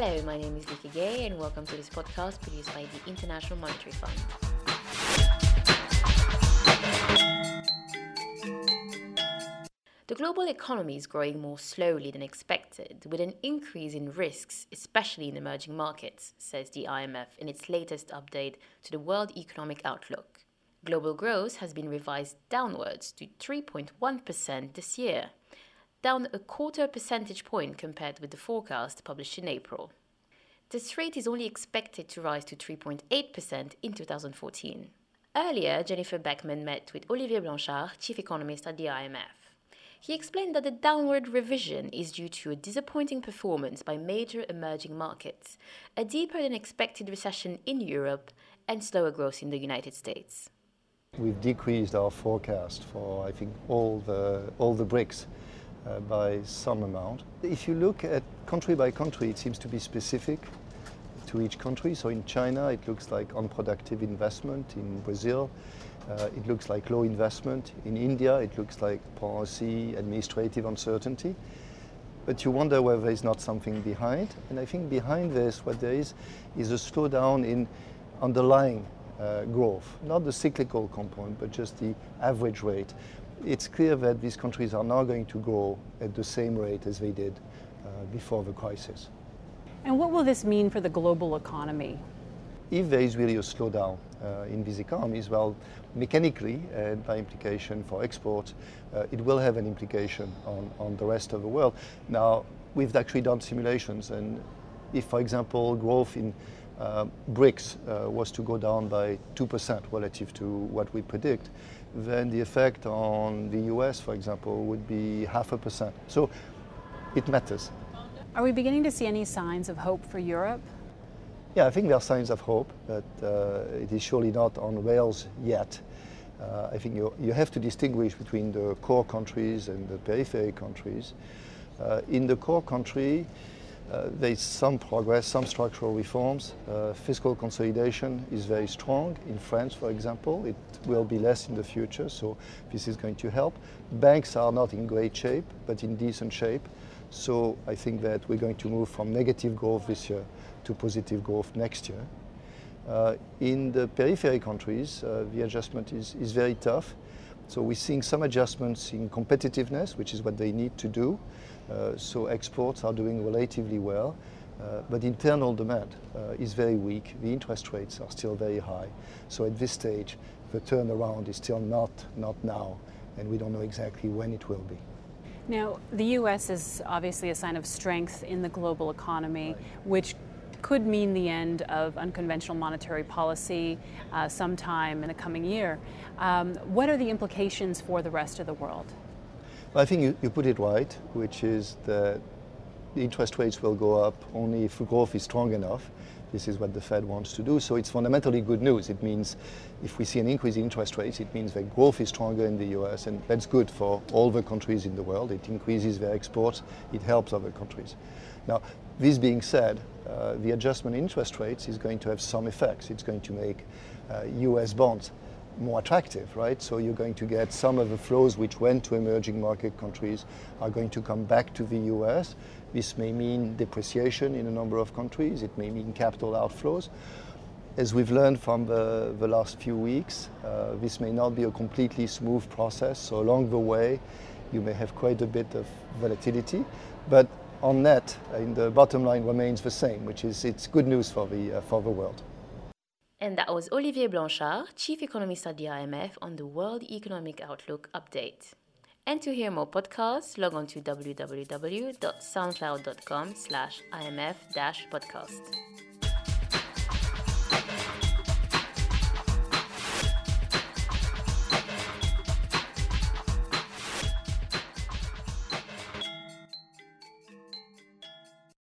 Hello, my name is Lika Gay, and welcome to this podcast produced by the International Monetary Fund. The global economy is growing more slowly than expected, with an increase in risks, especially in emerging markets, says the IMF in its latest update to the World Economic Outlook. Global growth has been revised downwards to 3.1% this year, down a quarter percentage point compared with the forecast published in April. This rate is only expected to rise to 3.8% in 2014. Earlier, Jennifer Beckman met with Olivier Blanchard, chief economist at the IMF. He explained that the downward revision is due to a disappointing performance by major emerging markets, a deeper than expected recession in Europe, and slower growth in the United States. We've decreased our forecast for, I think, all the, all the BRICS uh, by some amount. If you look at country by country, it seems to be specific to each country. So in China, it looks like unproductive investment. In Brazil, uh, it looks like low investment. In India, it looks like policy, administrative uncertainty. But you wonder whether there's not something behind. And I think behind this, what there is, is a slowdown in underlying uh, growth, not the cyclical component, but just the average rate. It's clear that these countries are not going to grow at the same rate as they did uh, before the crisis. And what will this mean for the global economy? If there is really a slowdown uh, in these economies, well, mechanically and by implication for exports, uh, it will have an implication on, on the rest of the world. Now, we've actually done simulations, and if, for example, growth in uh, BRICS uh, was to go down by 2% relative to what we predict, then the effect on the US, for example, would be half a percent. So it matters. Are we beginning to see any signs of hope for Europe? Yeah, I think there are signs of hope, but uh, it is surely not on rails yet. Uh, I think you, you have to distinguish between the core countries and the periphery countries. Uh, in the core country, uh, there's some progress, some structural reforms. Uh, fiscal consolidation is very strong. In France, for example, it will be less in the future, so this is going to help. Banks are not in great shape, but in decent shape. So I think that we're going to move from negative growth this year to positive growth next year. Uh, in the periphery countries, uh, the adjustment is, is very tough. So we're seeing some adjustments in competitiveness, which is what they need to do. Uh, so exports are doing relatively well. Uh, but internal demand uh, is very weak. The interest rates are still very high. So at this stage, the turnaround is still not, not now, and we don't know exactly when it will be. Now, the U.S. is obviously a sign of strength in the global economy, right. which could mean the end of unconventional monetary policy uh, sometime in the coming year. Um, what are the implications for the rest of the world? Well, I think you, you put it right, which is that the interest rates will go up only if growth is strong enough. This is what the Fed wants to do. So it's fundamentally good news. It means if we see an increase in interest rates, it means that growth is stronger in the US, and that's good for all the countries in the world. It increases their exports, it helps other countries. Now, this being said, uh, the adjustment in interest rates is going to have some effects. It's going to make uh, US bonds more attractive, right? So you're going to get some of the flows which went to emerging market countries are going to come back to the US. This may mean depreciation in a number of countries. It may mean capital outflows. As we've learned from the, the last few weeks, uh, this may not be a completely smooth process. So along the way, you may have quite a bit of volatility. But on net, the bottom line remains the same, which is it's good news for the, uh, for the world. And that was Olivier Blanchard, Chief Economist at the IMF, on the World Economic Outlook update. And to hear more podcasts, log on to www.soundcloud.com slash imf-podcast.